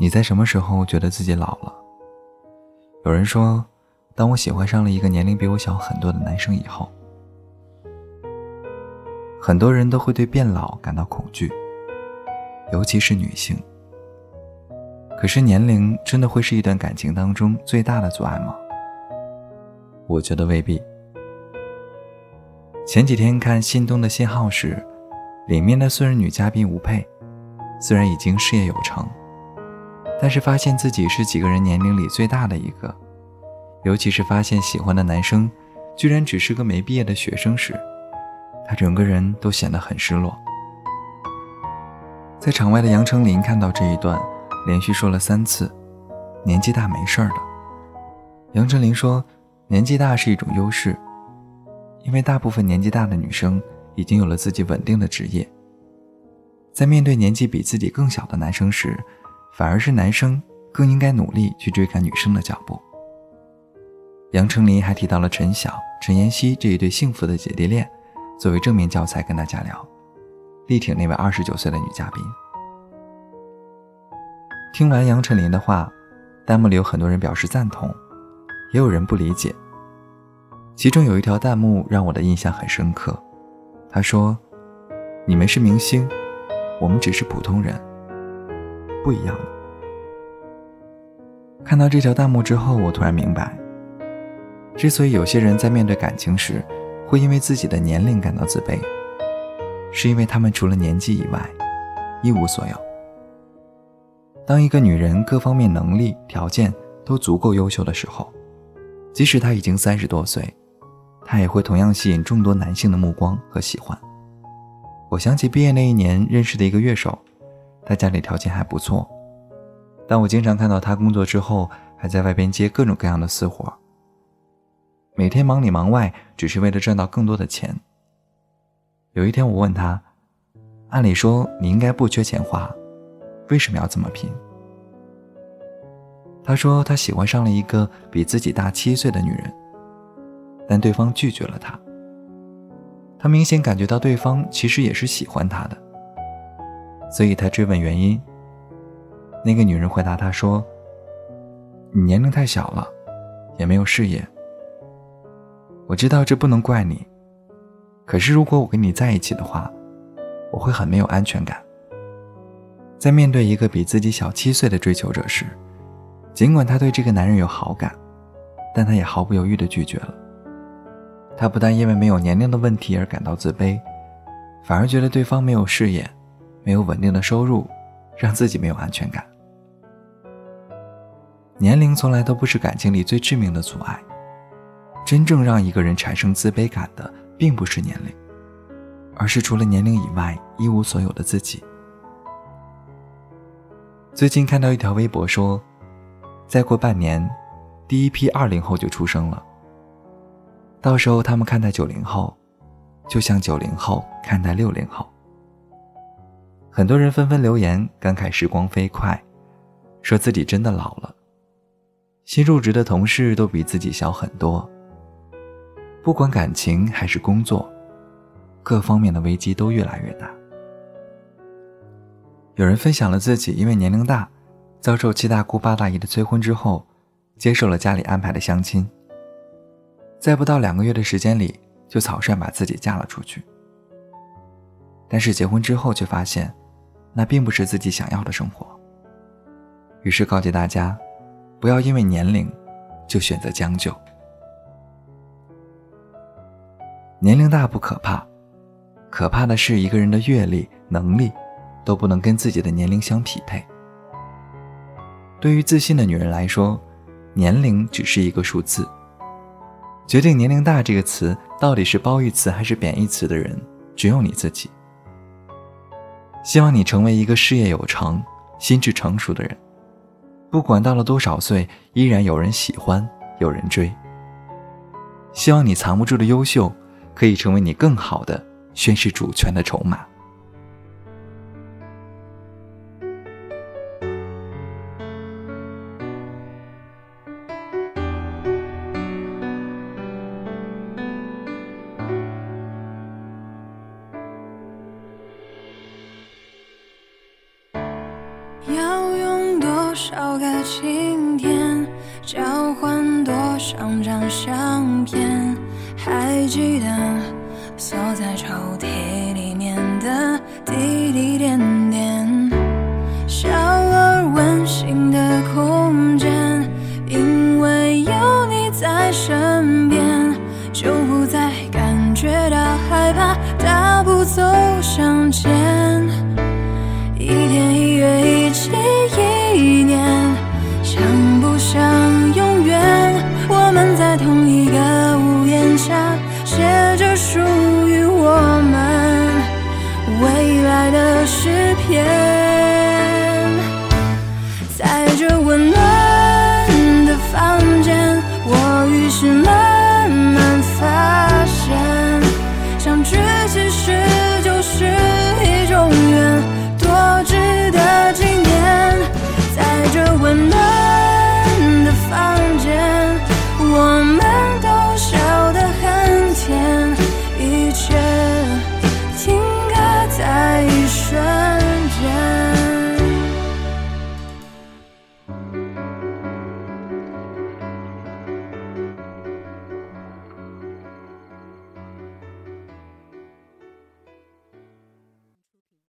你在什么时候觉得自己老了？有人说，当我喜欢上了一个年龄比我小很多的男生以后，很多人都会对变老感到恐惧，尤其是女性。可是，年龄真的会是一段感情当中最大的阻碍吗？我觉得未必。前几天看心动的信号时，里面的素人女嘉宾吴佩，虽然已经事业有成，但是发现自己是几个人年龄里最大的一个，尤其是发现喜欢的男生居然只是个没毕业的学生时，她整个人都显得很失落。在场外的杨丞琳看到这一段。连续说了三次，年纪大没事儿的。杨丞琳说，年纪大是一种优势，因为大部分年纪大的女生已经有了自己稳定的职业。在面对年纪比自己更小的男生时，反而是男生更应该努力去追赶女生的脚步。杨丞琳还提到了陈晓、陈妍希这一对幸福的姐弟恋，作为正面教材跟大家聊，力挺那位二十九岁的女嘉宾。听完杨丞琳的话，弹幕里有很多人表示赞同，也有人不理解。其中有一条弹幕让我的印象很深刻，他说：“你们是明星，我们只是普通人，不一样了。”看到这条弹幕之后，我突然明白，之所以有些人在面对感情时会因为自己的年龄感到自卑，是因为他们除了年纪以外，一无所有。当一个女人各方面能力条件都足够优秀的时候，即使她已经三十多岁，她也会同样吸引众多男性的目光和喜欢。我想起毕业那一年认识的一个乐手，他家里条件还不错，但我经常看到他工作之后还在外边接各种各样的私活，每天忙里忙外，只是为了赚到更多的钱。有一天我问他，按理说你应该不缺钱花。为什么要这么拼？他说他喜欢上了一个比自己大七岁的女人，但对方拒绝了他。他明显感觉到对方其实也是喜欢他的，所以他追问原因。那个女人回答他说：“你年龄太小了，也没有事业。我知道这不能怪你，可是如果我跟你在一起的话，我会很没有安全感。”在面对一个比自己小七岁的追求者时，尽管他对这个男人有好感，但他也毫不犹豫地拒绝了。他不但因为没有年龄的问题而感到自卑，反而觉得对方没有事业、没有稳定的收入，让自己没有安全感。年龄从来都不是感情里最致命的阻碍，真正让一个人产生自卑感的，并不是年龄，而是除了年龄以外一无所有的自己。最近看到一条微博说，再过半年，第一批二零后就出生了。到时候他们看待九零后，就像九零后看待六零后。很多人纷纷留言感慨时光飞快，说自己真的老了。新入职的同事都比自己小很多。不管感情还是工作，各方面的危机都越来越大。有人分享了自己因为年龄大，遭受七大姑八大姨的催婚之后，接受了家里安排的相亲。在不到两个月的时间里，就草率把自己嫁了出去。但是结婚之后却发现，那并不是自己想要的生活。于是告诫大家，不要因为年龄，就选择将就。年龄大不可怕，可怕的是一个人的阅历、能力。都不能跟自己的年龄相匹配。对于自信的女人来说，年龄只是一个数字。决定“年龄大”这个词到底是褒义词还是贬义词的人，只有你自己。希望你成为一个事业有成、心智成熟的人，不管到了多少岁，依然有人喜欢，有人追。希望你藏不住的优秀，可以成为你更好的宣示主权的筹码。少个晴天交换多少张相片还记得锁在抽屉里面的滴滴点点。小而温馨的 yeah.